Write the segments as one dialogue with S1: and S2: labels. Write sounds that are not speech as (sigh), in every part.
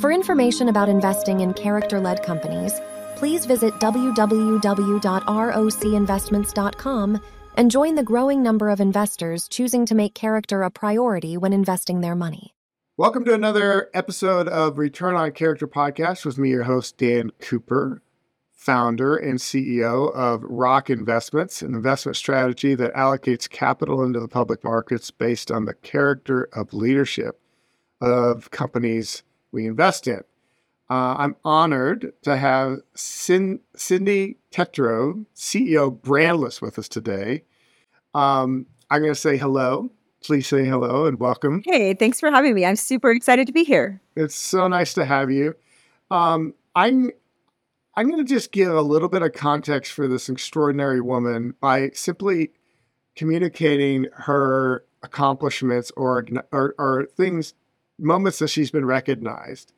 S1: For information about investing in character led companies, please visit www.rocinvestments.com and join the growing number of investors choosing to make character a priority when investing their money.
S2: Welcome to another episode of Return on Character podcast with me, your host, Dan Cooper, founder and CEO of ROC Investments, an investment strategy that allocates capital into the public markets based on the character of leadership of companies we invest in. Uh, I'm honored to have Cindy Tetro, CEO Brandless, with us today. Um, I'm going to say hello. Please say hello and welcome.
S3: Hey, thanks for having me. I'm super excited to be here.
S2: It's so nice to have you. Um, I'm I'm going to just give a little bit of context for this extraordinary woman by simply communicating her accomplishments or, or, or things moments that she's been recognized.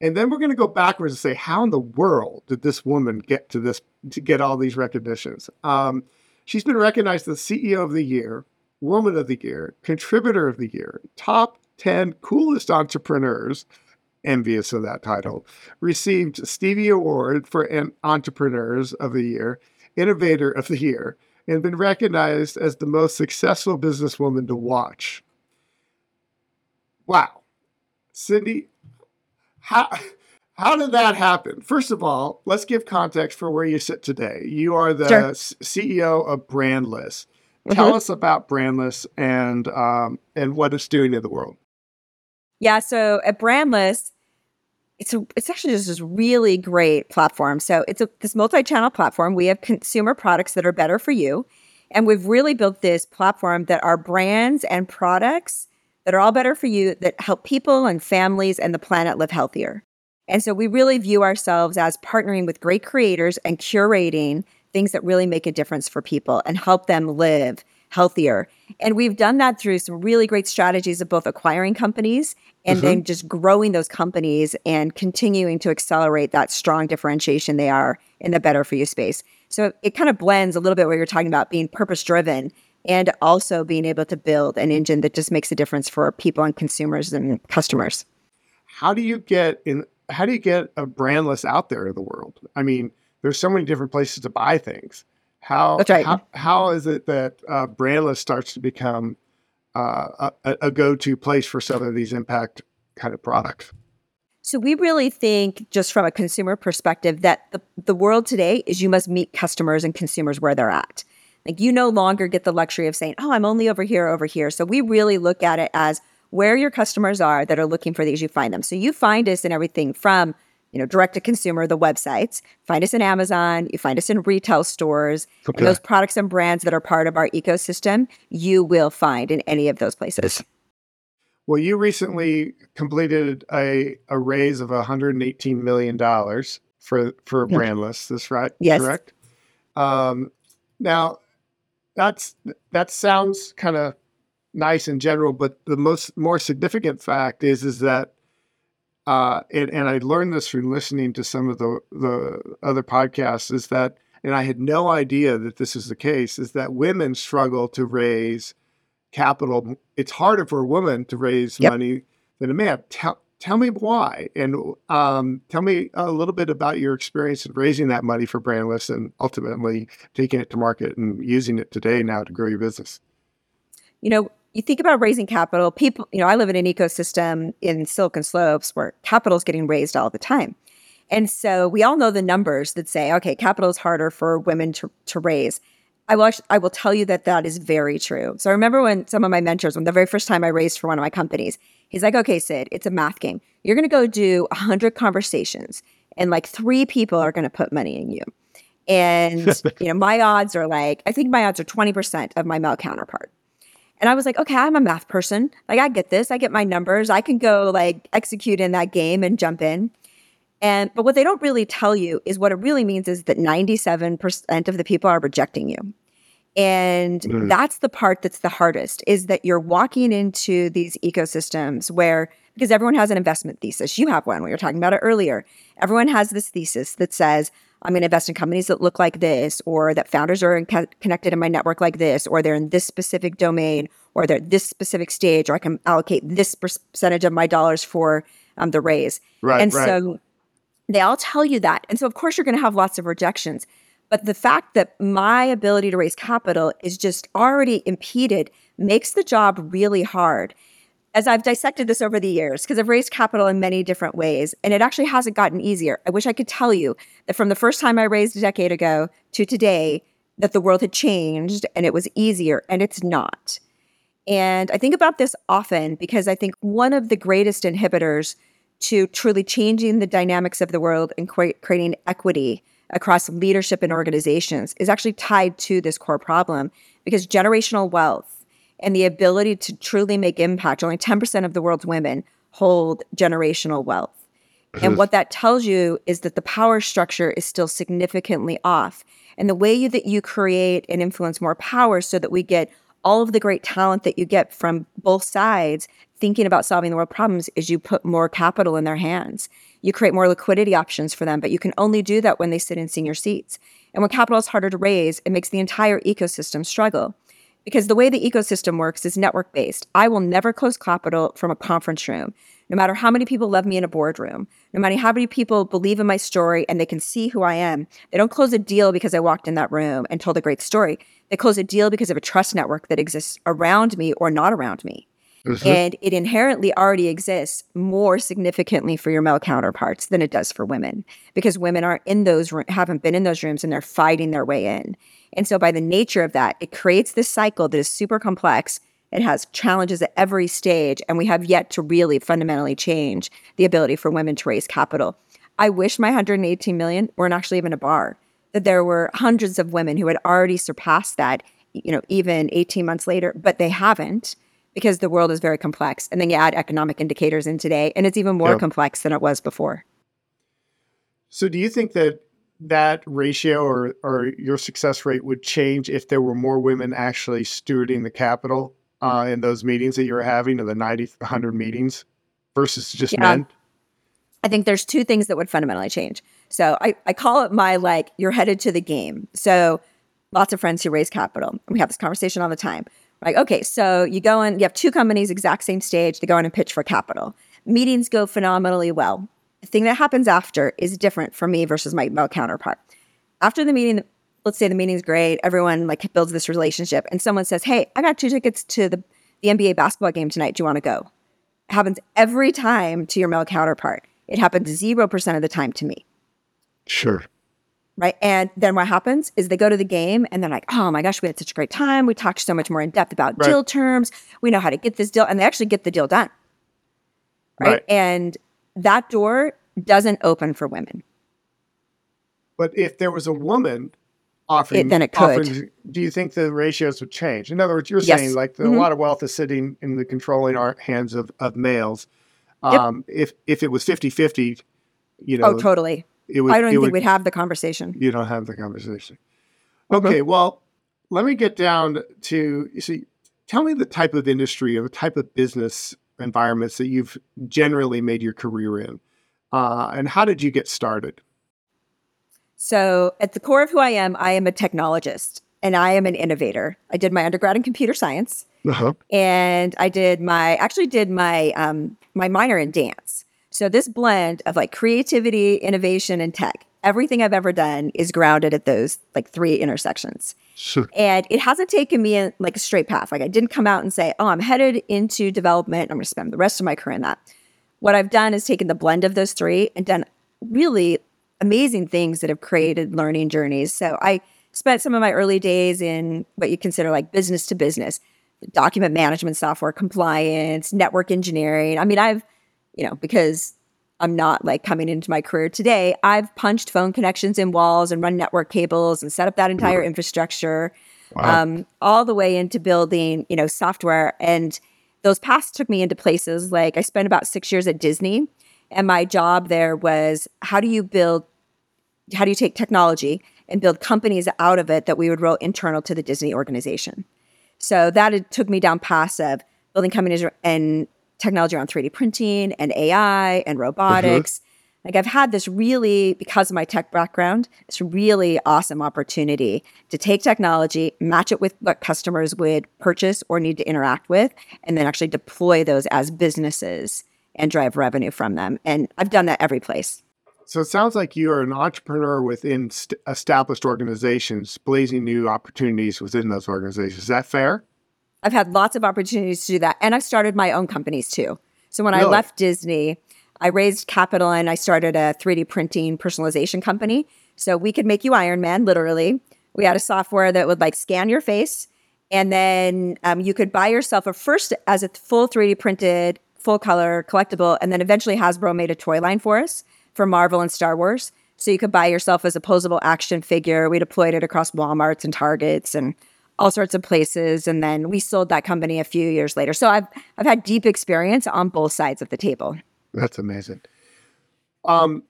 S2: And then we're going to go backwards and say, how in the world did this woman get to this, to get all these recognitions? Um, she's been recognized as CEO of the year, woman of the year, contributor of the year, top 10 coolest entrepreneurs, envious of that title, received Stevie Award for entrepreneurs of the year, innovator of the year, and been recognized as the most successful businesswoman to watch. Wow. Cindy, how how did that happen? First of all, let's give context for where you sit today. You are the sure. CEO of Brandless. Tell mm-hmm. us about Brandless and um, and what it's doing in the world.
S3: Yeah, so at Brandless, it's a, it's actually just this really great platform. So it's a, this multi-channel platform. We have consumer products that are better for you, and we've really built this platform that our brands and products that are all better for you that help people and families and the planet live healthier. And so we really view ourselves as partnering with great creators and curating things that really make a difference for people and help them live healthier. And we've done that through some really great strategies of both acquiring companies and mm-hmm. then just growing those companies and continuing to accelerate that strong differentiation they are in the better for you space. So it kind of blends a little bit what you're talking about being purpose driven and also being able to build an engine that just makes a difference for people and consumers and customers.
S2: How do you get in how do you get a brandless out there in the world? I mean, there's so many different places to buy things. How
S3: right.
S2: how, how is it that uh, brandless starts to become uh, a, a go-to place for some of these impact kind of products?
S3: So we really think, just from a consumer perspective, that the, the world today is you must meet customers and consumers where they're at. Like you no longer get the luxury of saying, oh, I'm only over here, over here. So we really look at it as where your customers are that are looking for these, you find them. So you find us in everything from, you know, direct to consumer, the websites, find us in Amazon, you find us in retail stores, okay. and those products and brands that are part of our ecosystem, you will find in any of those places.
S2: Well, you recently completed a, a raise of $118 million for for Brandless. This right?
S3: Yes.
S2: Correct. Um, now, that's that sounds kind of nice in general, but the most more significant fact is is that uh, and, and I learned this from listening to some of the the other podcasts is that and I had no idea that this is the case is that women struggle to raise capital. It's harder for a woman to raise yep. money than a man. Tell, tell me why, and um, tell me a little bit about your experience in raising that money for Brandless and ultimately taking it to market and using it today now to grow your business.
S3: You know, you think about raising capital. People, you know, I live in an ecosystem in Silicon Slopes where capital is getting raised all the time. And so we all know the numbers that say, okay, capital is harder for women to, to raise. I will, I will tell you that that is very true. So I remember when some of my mentors, when the very first time I raised for one of my companies, he's like, okay, Sid, it's a math game. You're going to go do 100 conversations and like three people are going to put money in you. And, (laughs) you know, my odds are like, I think my odds are 20% of my male counterpart. And I was like, okay, I'm a math person. Like, I get this. I get my numbers. I can go like execute in that game and jump in. And but what they don't really tell you is what it really means is that 97% of the people are rejecting you. And mm. that's the part that's the hardest is that you're walking into these ecosystems where because everyone has an investment thesis. You have one. We were talking about it earlier. Everyone has this thesis that says, I'm going to invest in companies that look like this, or that founders are in co- connected in my network like this, or they're in this specific domain, or they're at this specific stage, or I can allocate this percentage of my dollars for um, the raise.
S2: Right.
S3: and
S2: right.
S3: so they all tell you that. And so, of course, you're going to have lots of rejections. But the fact that my ability to raise capital is just already impeded makes the job really hard. As I've dissected this over the years, because I've raised capital in many different ways, and it actually hasn't gotten easier. I wish I could tell you that from the first time I raised a decade ago to today, that the world had changed and it was easier, and it's not. And I think about this often because I think one of the greatest inhibitors to truly changing the dynamics of the world and creating equity across leadership and organizations is actually tied to this core problem because generational wealth and the ability to truly make impact, only 10% of the world's women hold generational wealth. And what that tells you is that the power structure is still significantly off. And the way you, that you create and influence more power so that we get all of the great talent that you get from both sides thinking about solving the world problems is you put more capital in their hands. You create more liquidity options for them, but you can only do that when they sit in senior seats. And when capital is harder to raise, it makes the entire ecosystem struggle. Because the way the ecosystem works is network based. I will never close capital from a conference room, no matter how many people love me in a boardroom, no matter how many people believe in my story and they can see who I am. They don't close a deal because I walked in that room and told a great story. They close a deal because of a trust network that exists around me or not around me.
S2: Mhm.
S3: And it inherently already exists more significantly for your male counterparts than it does for women because women aren't in those, haven't been in those rooms and they're fighting their way in. And so, by the nature of that, it creates this cycle that is super complex. It has challenges at every stage, and we have yet to really fundamentally change the ability for women to raise capital. I wish my 118 million weren't actually even a bar, that there were hundreds of women who had already surpassed that, you know, even 18 months later, but they haven't because the world is very complex. And then you add economic indicators in today, and it's even more
S2: Yeah.
S3: complex than it was before.
S2: So, do you think that that ratio or, or your success rate would change if there were more women actually stewarding the capital uh, in those meetings that you're having, in the 90, 100 meetings versus just
S3: Yeah.
S2: men?
S3: I think there's two things that would fundamentally change. So I, I call it my like, you're headed to the game. So lots of friends who raise capital. We have this conversation all the time. Like, okay, so you go in, you have two companies, exact same stage, they go in and pitch for capital. Meetings go phenomenally well. The thing that happens after is different for me versus my male counterpart. After the meeting, let's say the meeting's great, everyone like builds this relationship, and someone says, Hey, I got two tickets to the, the NBA basketball game tonight. Do you want to go? It happens every time to your male counterpart. It happens 0% of the time to me.
S2: Sure.
S3: Right. And then what happens is they go to the game and they're like, oh my gosh, we had such a great time. We talked so much more in depth about
S2: Right.
S3: deal terms. We know how to get this deal. And they actually get the deal done. Right.
S2: Right.
S3: And that door doesn't open for women.
S2: But if there was a woman offering,
S3: It- then it could.
S2: offering- do you think the ratios would change? In other words, you're
S3: Yes.
S2: saying like the,
S3: Mhm.
S2: a lot of wealth is sitting in the controlling hands of, of males.
S3: Yep.
S2: Um, If if it was 50 50, you know,
S3: oh, totally.
S2: It would,
S3: I don't even
S2: would
S3: think we'd have the conversation.
S2: you don't have the conversation.
S3: Uh-huh.
S2: Okay, well, let me get down to you see. Tell me the type of industry or the type of business environments that you've generally made your career in, uh, and how did you get started?
S3: So, at the core of who I am, I am a technologist and I am an innovator. I did my undergrad in computer science.
S2: Uh-huh.
S3: and I did my actually did my um my minor in dance. So this blend of like creativity, innovation, and tech, everything I've ever done is grounded at those like three intersections.
S2: Sure.
S3: And it hasn't taken me in like a straight path. Like I didn't come out and say, "Oh, I'm headed into development. I'm going to spend the rest of my career in that." What I've done is taken the blend of those three and done really amazing things that have created learning journeys. So I spent some of my early days in what you consider like business to business, document management software, compliance, network engineering. I mean, I've, you know, because I'm not like coming into my career today, I've punched phone connections in walls and run network cables and set up that entire infrastructure
S2: Wow.
S3: um, all the way into building, you know, software. And those paths took me into places like I spent about six years at Disney, and my job there was how do you build, how do you take technology and build companies out of it that we would roll internal to the Disney organization. So that it took me down paths of building companies and technology around 3D printing and AI and mm-hmm. robotics. Like I've had this really, because of my tech background, this really awesome opportunity to take technology, match it with what customers would purchase or need to interact with, and then actually deploy those as businesses and drive revenue from them. And I've done that every place.
S2: So it sounds like you are an entrepreneur within st- established organizations, blazing new opportunities within those organizations. Is that fair?
S3: I've had lots of opportunities to do that. And I've started my own companies too. So when really? I left Disney, I raised capital and I started a 3D printing personalization company. So we could make you Iron Man, literally. We had a software that would like scan your face. And then um, you could buy yourself a first as a full 3D printed, full color collectible. And then eventually Hasbro made a toy line for us for Marvel and Star Wars. So you could buy yourself as a posable action figure. We deployed it across Walmarts and Targets and all sorts of places. And then we sold that company a few years later. So I've I've had deep experience on both sides of the table.
S2: That's amazing. Um,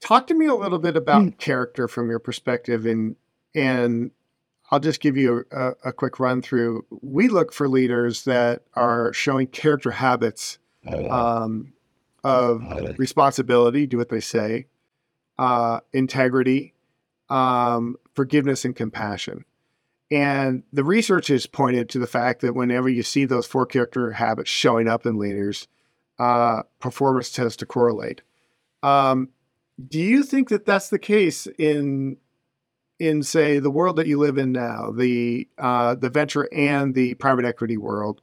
S2: talk to me a little bit about mm. character from your perspective and and I'll just give you a, a, quick run through. We look for leaders that are showing character habits um, of responsibility, do what they say, uh, integrity, um, forgiveness, and compassion. And the research has pointed to the fact that whenever you see those four character habits showing up in leaders, uh, performance tends to correlate. Um, do you think that that's the case in in say the world that you live in now, the uh, the venture and the private equity world?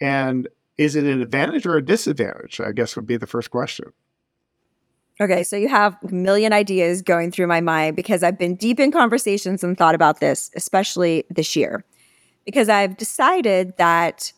S2: And is it an advantage or a disadvantage? I guess would be the first question.
S3: Okay, so you have a million ideas going through my mind because I've been deep in conversations and thought about this, especially this year, because I've decided that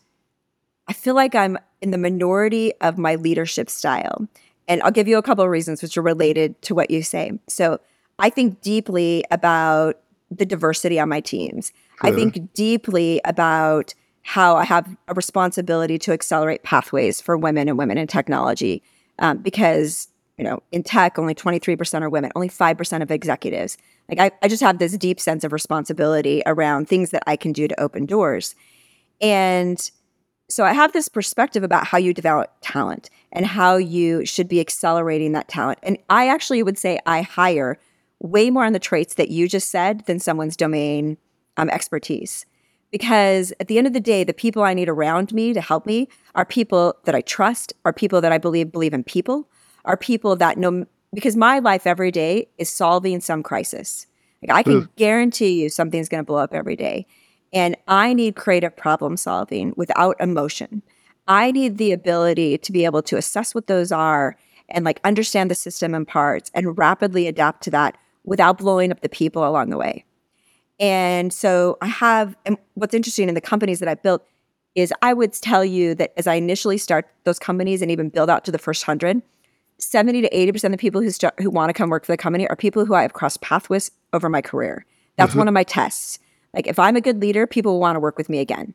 S3: I feel like I'm in the minority of my leadership style. And I'll give you a couple of reasons which are related to what you say. So I think deeply about the diversity on my teams. I think deeply about how I have a responsibility to accelerate pathways for women and women in technology. Um, because you know, in tech, only 23% are women, only 5% of executives. Like, I, I just have this deep sense of responsibility around things that I can do to open doors. And so I have this perspective about how you develop talent and how you should be accelerating that talent. And I actually would say I hire way more on the traits that you just said than someone's domain um, expertise. Because at the end of the day, the people I need around me to help me are people that I trust, are people that I believe believe in people, are people that know because my life every day is solving some crisis. Like I can mm. guarantee you something's going to blow up every day. And I need creative problem solving without emotion. I need the ability to be able to assess what those are and like understand the system and parts and rapidly adapt to that without blowing up the people along the way. And so I have, and what's interesting in the companies that I built is I would tell you that as I initially start those companies and even build out to the first hundred, 70 to 80% of the people who start, who want to come work for the company are people who I have crossed paths with over my career. That's mm-hmm. one of my tests. Like if I'm a good leader, people will want to work with me again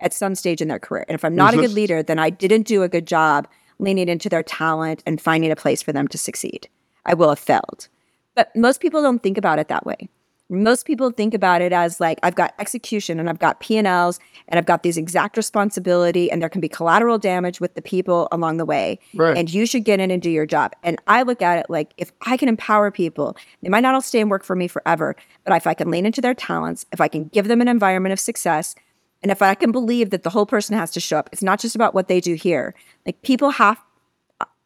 S3: at some stage in their career. And if I'm not mm-hmm. a good leader, then I didn't do a good job leaning into their talent and finding a place for them to succeed. I will have failed. But most people don't think about it that way most people think about it as like I've got execution and I've got P&Ls and I've got these exact responsibility and there can be collateral damage with the people along the way right. and you should get in and do your job. And I look at it like if I can empower people, they might not all stay and work for me forever, but if I can lean into their talents, if I can give them an environment of success, and if I can believe that the whole person has to show up, it's not just about what they do here. Like people have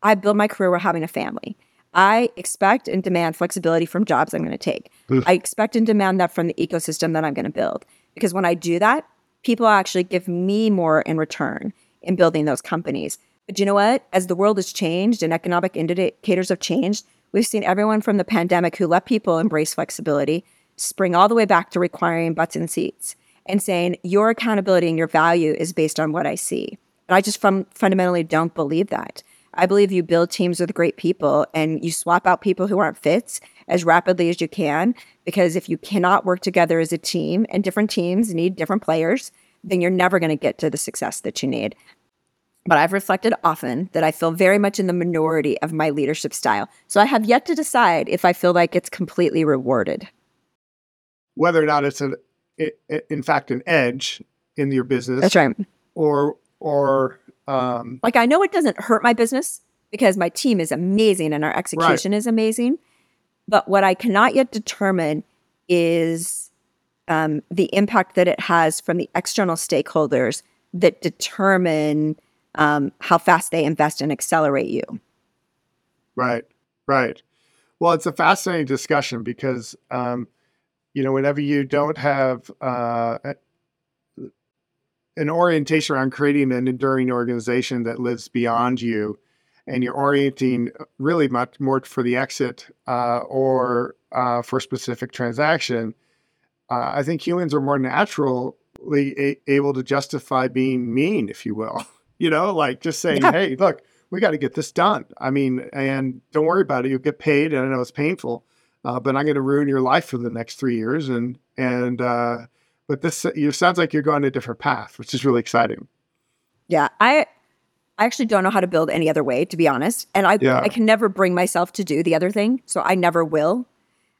S3: I built my career while having a family. I expect and demand flexibility from jobs I'm going to take. I expect and demand that from the ecosystem that I'm going to build. Because when I do that, people actually give me more in return in building those companies. But you know what? As the world has changed and economic indicators have changed, we've seen everyone from the pandemic who let people embrace flexibility spring all the way back to requiring butts and seats and saying your accountability and your value is based on what I see. And I just fun- fundamentally don't believe that. I believe you build teams with great people and you swap out people who aren't fits as rapidly as you can. Because if you cannot work together as a team and different teams need different players, then you're never going to get to the success that you need. But I've reflected often that I feel very much in the minority of my leadership style. So I have yet to decide if I feel like it's completely rewarded.
S2: Whether or not it's an, in fact, an edge in your business.
S3: That's right.
S2: Or, or um,
S3: like I know it doesn't hurt my business because my team is amazing and our execution right. is amazing. But what I cannot yet determine is um, the impact that it has from the external stakeholders that determine um, how fast they invest and accelerate you.
S2: Right, right. Well, it's a fascinating discussion because, um, you know, whenever you don't have uh, an orientation around creating an enduring organization that lives beyond you, and you're orienting really much more for the exit uh, or uh, for a specific transaction, uh, I think humans are more naturally a- able to justify being mean, if you will. (laughs) You know, like just saying, yeah. "Hey, look, we got to get this done." I mean, and don't worry about it. You'll get paid, and I know it's painful, uh, but I'm going to ruin your life for the next three years. And and uh, but this, you sounds like you're going a different path, which is really exciting.
S3: Yeah, I I actually don't know how to build any other way, to be honest. And I, yeah. I can never bring myself to do the other thing. So I never will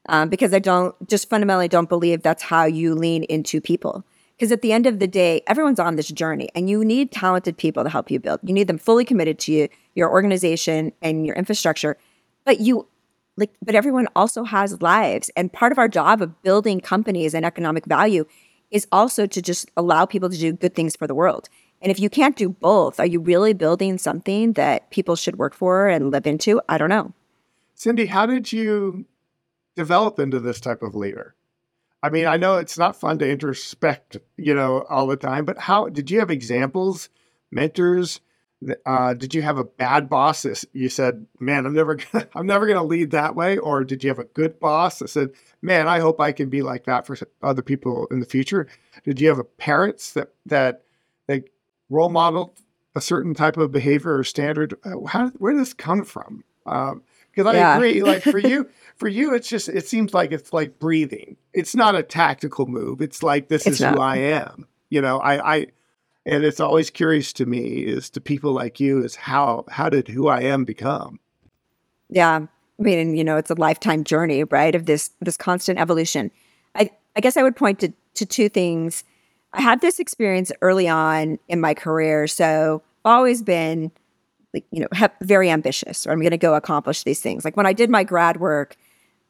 S3: um, because I don't just fundamentally don't believe that's how you lean into people. Because at the end of the day, everyone's on this journey and you need talented people to help you build. You need them fully committed to you, your organization and your infrastructure. But you like, but everyone also has lives. And part of our job of building companies and economic value is also to just allow people to do good things for the world. And if you can't do both, are you really building something that people should work for and live into? I don't know.
S2: Cindy, how did you develop into this type of leader? I mean, I know it's not fun to introspect, you know, all the time, but how did you have examples, mentors? Uh, did you have a bad boss that you said, "Man, I'm never, (laughs) gonna, I'm never going to lead that way," or did you have a good boss that said, "Man, I hope I can be like that for other people in the future"? Did you have a parents that that that role modeled a certain type of behavior or standard? Uh, how where did this come from? Um, because I yeah. agree. Like for you, (laughs) for you, it's just it seems like it's like breathing. It's not a tactical move. It's like this it's is not. who I am. You know, I, I, and it's always curious to me is to people like you is how how did who I am become?
S3: Yeah, I mean, you know, it's a lifetime journey, right? Of this this constant evolution. I I guess I would point to to two things. I had this experience early on in my career, so always been like you know very ambitious or i'm going to go accomplish these things like when i did my grad work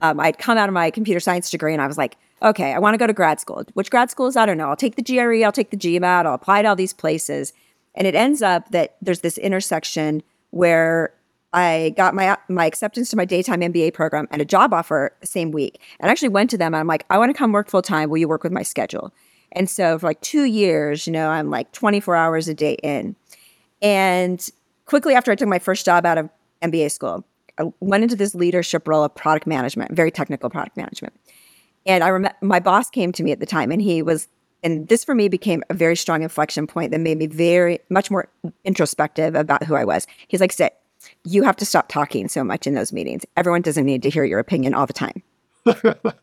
S3: um, i'd come out of my computer science degree and i was like okay i want to go to grad school which grad schools i don't know i'll take the gre i'll take the gmat i'll apply to all these places and it ends up that there's this intersection where I got my my acceptance to my daytime MBA program and a job offer the same week. And I actually went to them and I'm like, I want to come work full time. Will you work with my schedule? And so for like two years, you know, I'm like 24 hours a day in. And quickly after I took my first job out of MBA school, I went into this leadership role of product management, very technical product management. And I remember my boss came to me at the time and he was, and this for me became a very strong inflection point that made me very much more introspective about who I was. He's like, sit, you have to stop talking so much in those meetings. Everyone doesn't need to hear your opinion all the time. (laughs) and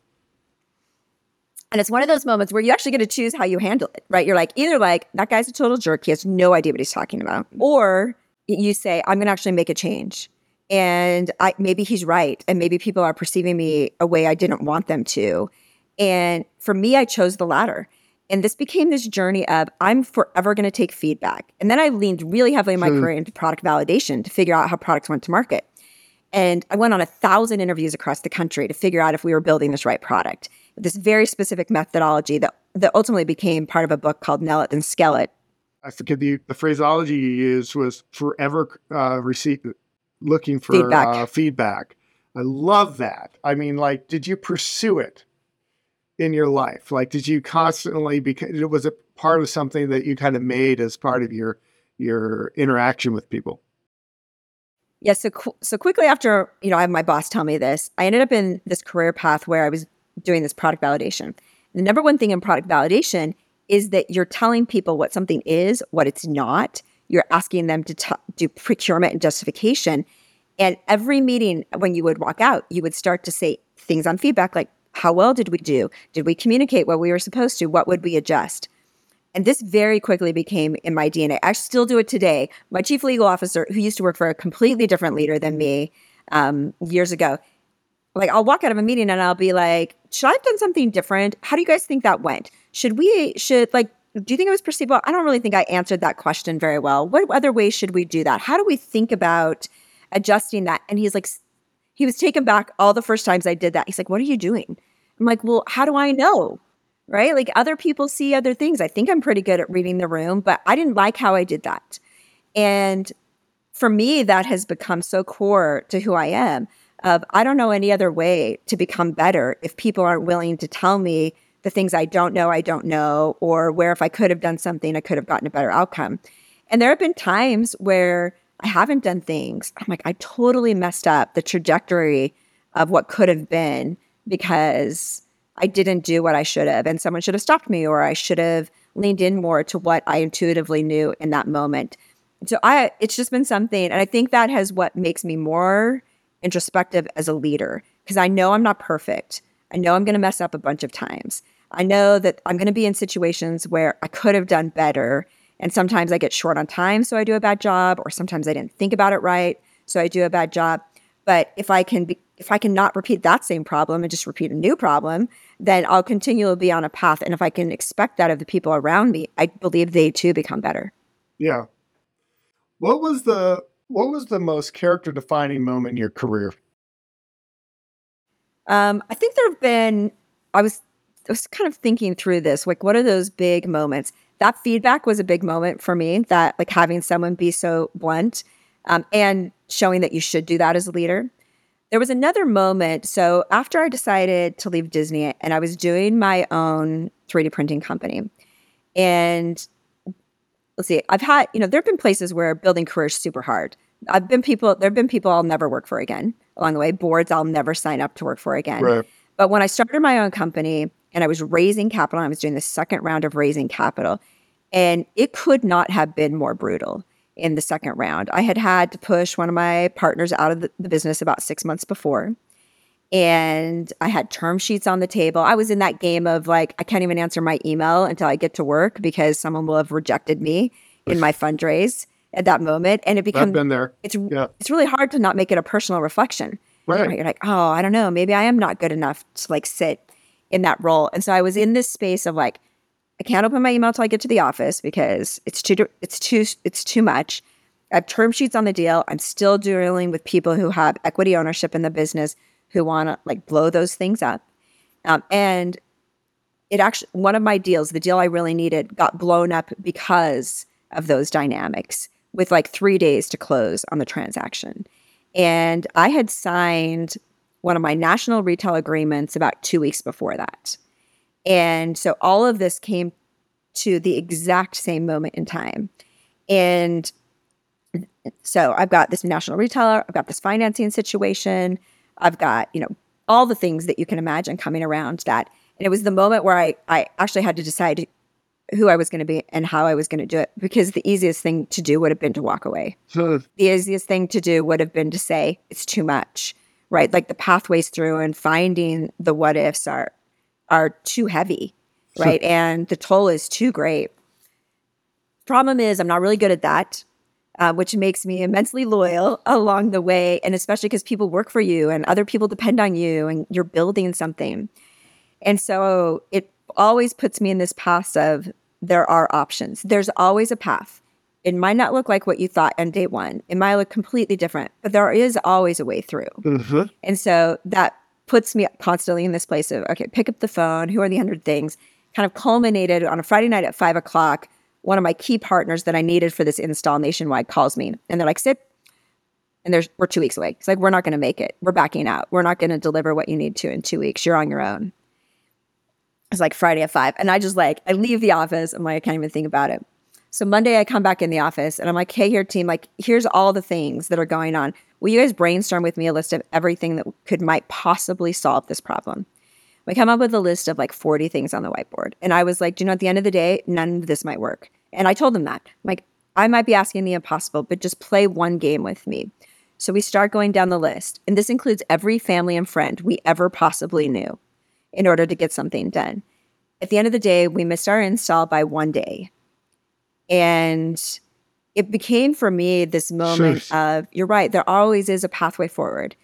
S3: it's one of those moments where you actually get to choose how you handle it, right? You're like, either like, that guy's a total jerk. He has no idea what he's talking about. Or you say, I'm going to actually make a change. And I, maybe he's right. And maybe people are perceiving me a way I didn't want them to. And for me, I chose the latter. And this became this journey of I'm forever going to take feedback. And then I leaned really heavily in my hmm. career into product validation to figure out how products went to market. And I went on a thousand interviews across the country to figure out if we were building this right product. This very specific methodology that, that ultimately became part of a book called Nail It and Scale It
S2: I forget the, the phraseology you used was forever uh, receive, looking for feedback. Uh, feedback. I love that. I mean, like, did you pursue it in your life? Like, did you constantly because it was a part of something that you kind of made as part of your your interaction with people?
S3: Yeah. So so quickly after you know, I have my boss tell me this. I ended up in this career path where I was doing this product validation. The number one thing in product validation is that you're telling people what something is, what it's not. You're asking them to t- do procurement and justification. And every meeting, when you would walk out, you would start to say things on feedback like, how well did we do? Did we communicate what we were supposed to? What would we adjust? And this very quickly became in my DNA. I still do it today. My chief legal officer, who used to work for a completely different leader than me um, years ago, like I'll walk out of a meeting and I'll be like, should I have done something different? How do you guys think that went? Should we, should like, do you think it was perceived well? I don't really think I answered that question very well. What other ways should we do that? How do we think about adjusting that? And he's like, he was taken back all the first times I did that. He's like, what are you doing? I'm like, well, how do I know? Right? Like other people see other things. I think I'm pretty good at reading the room, but I didn't like how I did that. And for me, that has become so core to who I am. Of I don't know any other way to become better if people aren't willing to tell me the things I don't know, I don't know, or where if I could have done something, I could have gotten a better outcome. And there have been times where I haven't done things. I'm like, I totally messed up the trajectory of what could have been because I didn't do what I should have. And someone should have stopped me, or I should have leaned in more to what I intuitively knew in that moment. So I it's just been something and I think that has what makes me more introspective as a leader because I know I'm not perfect. I know I'm going to mess up a bunch of times. I know that I'm going to be in situations where I could have done better and sometimes I get short on time so I do a bad job or sometimes I didn't think about it right so I do a bad job. But if I can be if I can not repeat that same problem and just repeat a new problem, then I'll continually be on a path. And if I can expect that of the people around me, I believe they too become better.
S2: Yeah. What was the what was the most character defining moment in your career?
S3: Um, I think there have been. I was was kind of thinking through this. Like, what are those big moments? That feedback was a big moment for me. That like having someone be so blunt um, and showing that you should do that as a leader. There was another moment. So after I decided to leave Disney and I was doing my own 3D printing company, and let's see, I've had, you know, there have been places where building careers super hard. I've been people, there have been people I'll never work for again along the way, boards I'll never sign up to work for again.
S2: Right.
S3: But when I started my own company and I was raising capital, I was doing the second round of raising capital, and it could not have been more brutal in the second round. I had had to push one of my partners out of the, the business about six months before. And I had term sheets on the table. I was in that game of like, I can't even answer my email until I get to work because someone will have rejected me in my fundraise at that moment. And it becomes
S2: been there.
S3: it's
S2: Yeah.
S3: it's really hard to not make it a personal reflection.
S2: Right.
S3: You're like, oh, I don't know, maybe I am not good enough to like sit in that role. And so I was in this space of like, I can't open my email till I get to the office because it's too it's too it's too much. I have term sheets on the deal. I'm still dealing with people who have equity ownership in the business who want to like blow those things up. Um, and it actually one of my deals, the deal I really needed, got blown up because of those dynamics with like three days to close on the transaction. And I had signed one of my national retail agreements about two weeks before that. And so all of this came to the exact same moment in time. And so I've got this national retailer, I've got this financing situation, I've got, you know, all the things that you can imagine coming around that. And it was the moment where I, I actually had to decide who I was going to be and how I was going to do it because the easiest thing to do would have been to walk away.
S2: So,
S3: The easiest thing to do would have been to say, it's too much, right? Like the pathways through and finding the what ifs are are too heavy, right? and the toll is too great. Problem is, I'm not really good at that, uh, which makes me immensely loyal (laughs) along the way. And especially because people work for you and other people depend on you and you're building something. And so it always puts me in this path of there are options. There's always a path. It might not look like what you thought on day one. It might look completely different, but there is always a way through.
S2: Mhm.
S3: And so that puts me constantly in this place of, okay, pick up the phone. Who are the hundred things? Kind of culminated on a Friday night at five o'clock. One of my key partners that I needed for this install nationwide calls me and they're like, sit. And there's, we're two weeks away. It's like, we're not going to make it. We're backing out. We're not going to deliver what you need to in two weeks. You're on your own. It's like Friday at five. And I just like, I leave the office. I'm like, I can't even think about it. So Monday I come back in the office and I'm like, hey, here, team, like, here's all the things that are going on. Will you guys brainstorm with me a list of everything that could might possibly solve this problem? We come up with a list of like 40 things on the whiteboard. And I was like, do you know, at the end of the day, none of this might work. And I told them that. I'm like, I might be asking the impossible, but just play one game with me. So we start going down the list. And this includes every family and friend we ever possibly knew in order to get something done. At the end of the day, we missed our install by one day. And it became for me this moment
S2: Sure.
S3: of you're right, there always is a pathway forward.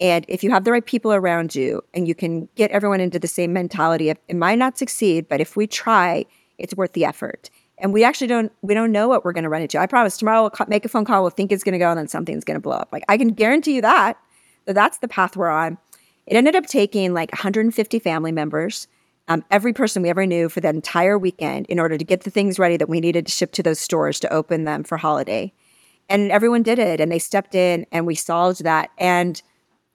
S3: And if you have the right people around you and you can get everyone into the same mentality of it might not succeed, but if we try, it's worth the effort. And we actually don't we don't know what we're going to run into. I promise tomorrow we'll make a phone call, we'll think it's going to go, and then something's going to blow up. Like I can guarantee you that that that's the path we're on. It ended up taking like 150 family members, um, every person we ever knew for that entire weekend in order to get the things ready that we needed to ship to those stores to open them for holiday. And everyone did it and they stepped in and we solved that. And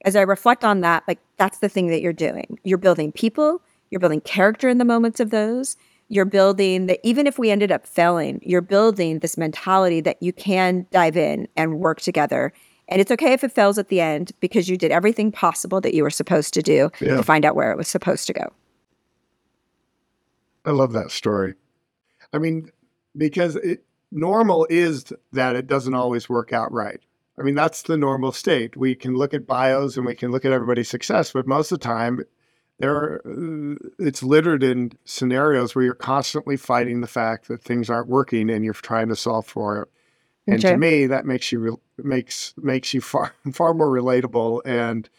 S3: as I reflect on that, like that's the thing that you're doing. You're building people, you're building character in the moments of those. You're building that even if we ended up failing, you're building this mentality that you can dive in and work together. And it's okay if it fails at the end because you did everything possible that you were supposed to do
S2: Yeah.
S3: to find out where it was supposed to go.
S2: I love that story. I mean, because it, normal is that it doesn't always work out right. I mean, that's the normal state. We can look at bios and we can look at everybody's success, but most of the time, there are, uh, it's littered in scenarios where you're constantly fighting the fact that things aren't working and you're trying to solve for it. And to me, that makes you makes makes you far (laughs) far more relatable. And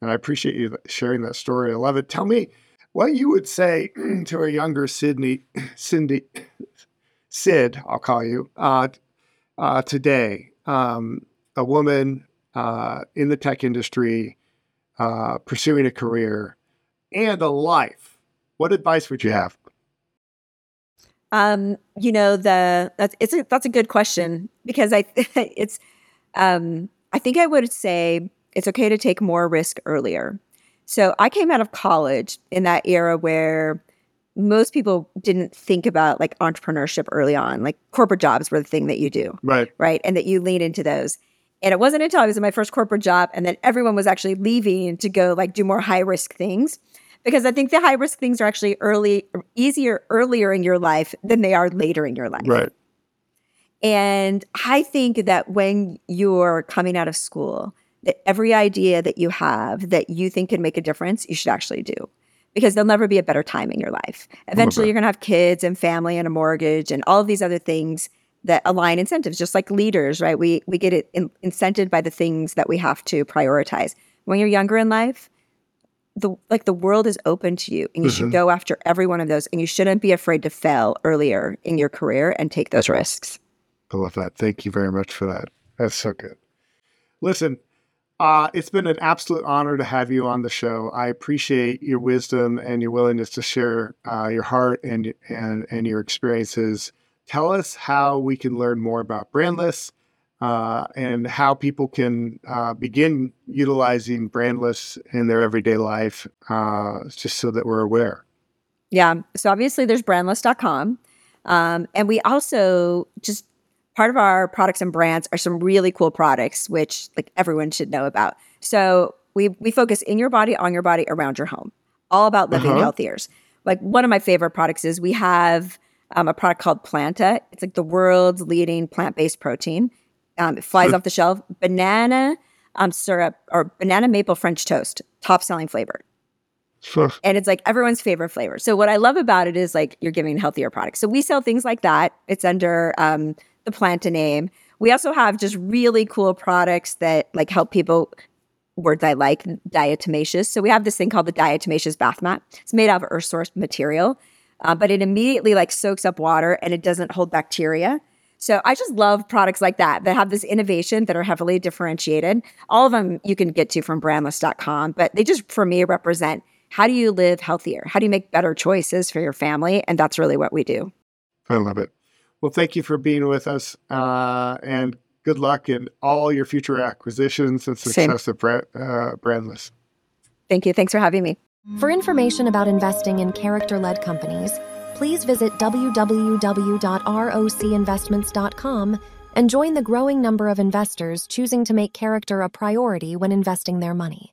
S2: and I appreciate you sharing that story. I love it. Tell me what you would say (clears throat) to a younger Sydney, (clears throat) Cindy, Sid, I'll call you, uh, uh, today, um, a woman uh, in the tech industry, uh, pursuing a career and a life. What advice would you have?
S3: Um, you know, the that's it's a, that's a good question because I (laughs) it's um I think I would say it's okay to take more risk earlier. So I came out of college in that era where most people didn't think about like entrepreneurship early on. Like corporate jobs were the thing that you do,
S2: Right.
S3: right? And that you lean into those. And it wasn't until I was in my first corporate job and then everyone was actually leaving to go like do more high risk things. Because I think the high risk things are actually early easier earlier in your life than they are later in your life.
S2: Right.
S3: And I think that when you're coming out of school, that every idea that you have that you think can make a difference, you should actually do. Because there'll never be a better time in your life. Eventually, you're going to have kids and family and a mortgage and all of these other things that align incentives, just like leaders, right? We we get it in, incented by the things that we have to prioritize. When you're younger in life, the like the world is open to you, and you should
S2: Mhm.
S3: go after every one of those, and you shouldn't be afraid to fail earlier in your career and take those risks.
S2: I love that. Thank you very much for that. That's so good. Listen, uh, it's been an absolute honor to have you on the show. I appreciate your wisdom and your willingness to share uh, your heart and, and and your experiences. Tell us how we can learn more about Brandless uh, and how people can uh, begin utilizing Brandless in their everyday life, uh, just so that we're aware.
S3: Yeah. So obviously there's brandless.com. Um, and we also just part of our products and brands are some really cool products, which like everyone should know about. So we we focus in your body, on your body, around your home, all about living
S2: Uh-huh.
S3: healthier. Like one of my favorite products is we have um, a product called Planta. It's like the world's leading plant-based protein. Um, it flies off the shelf. Banana um, syrup or banana maple French toast, top selling flavor Sure. and it's like everyone's favorite flavor. So what I love about it is like you're giving healthier products. So we sell things like that. It's under um, the a name. We also have just really cool products that like help people. Words I like, diatomaceous. So we have this thing called the diatomaceous bath mat. It's made out of earth source material, uh, but it immediately like soaks up water and it doesn't hold bacteria. So I just love products like that that have this innovation that are heavily differentiated. All of them you can get to from brandless.com, but they just for me represent how do you live healthier? How do you make better choices for your family? And that's really what we do.
S2: I love it. Well, thank you for being with us, uh, and good luck in all your future acquisitions and
S3: Same.
S2: success of Brand, uh, Brandless.
S3: Thank you. Thanks for having me.
S1: For information about investing in character led companies, please visit www.rocinvestments.com and join the growing number of investors choosing to make character a priority when investing their money.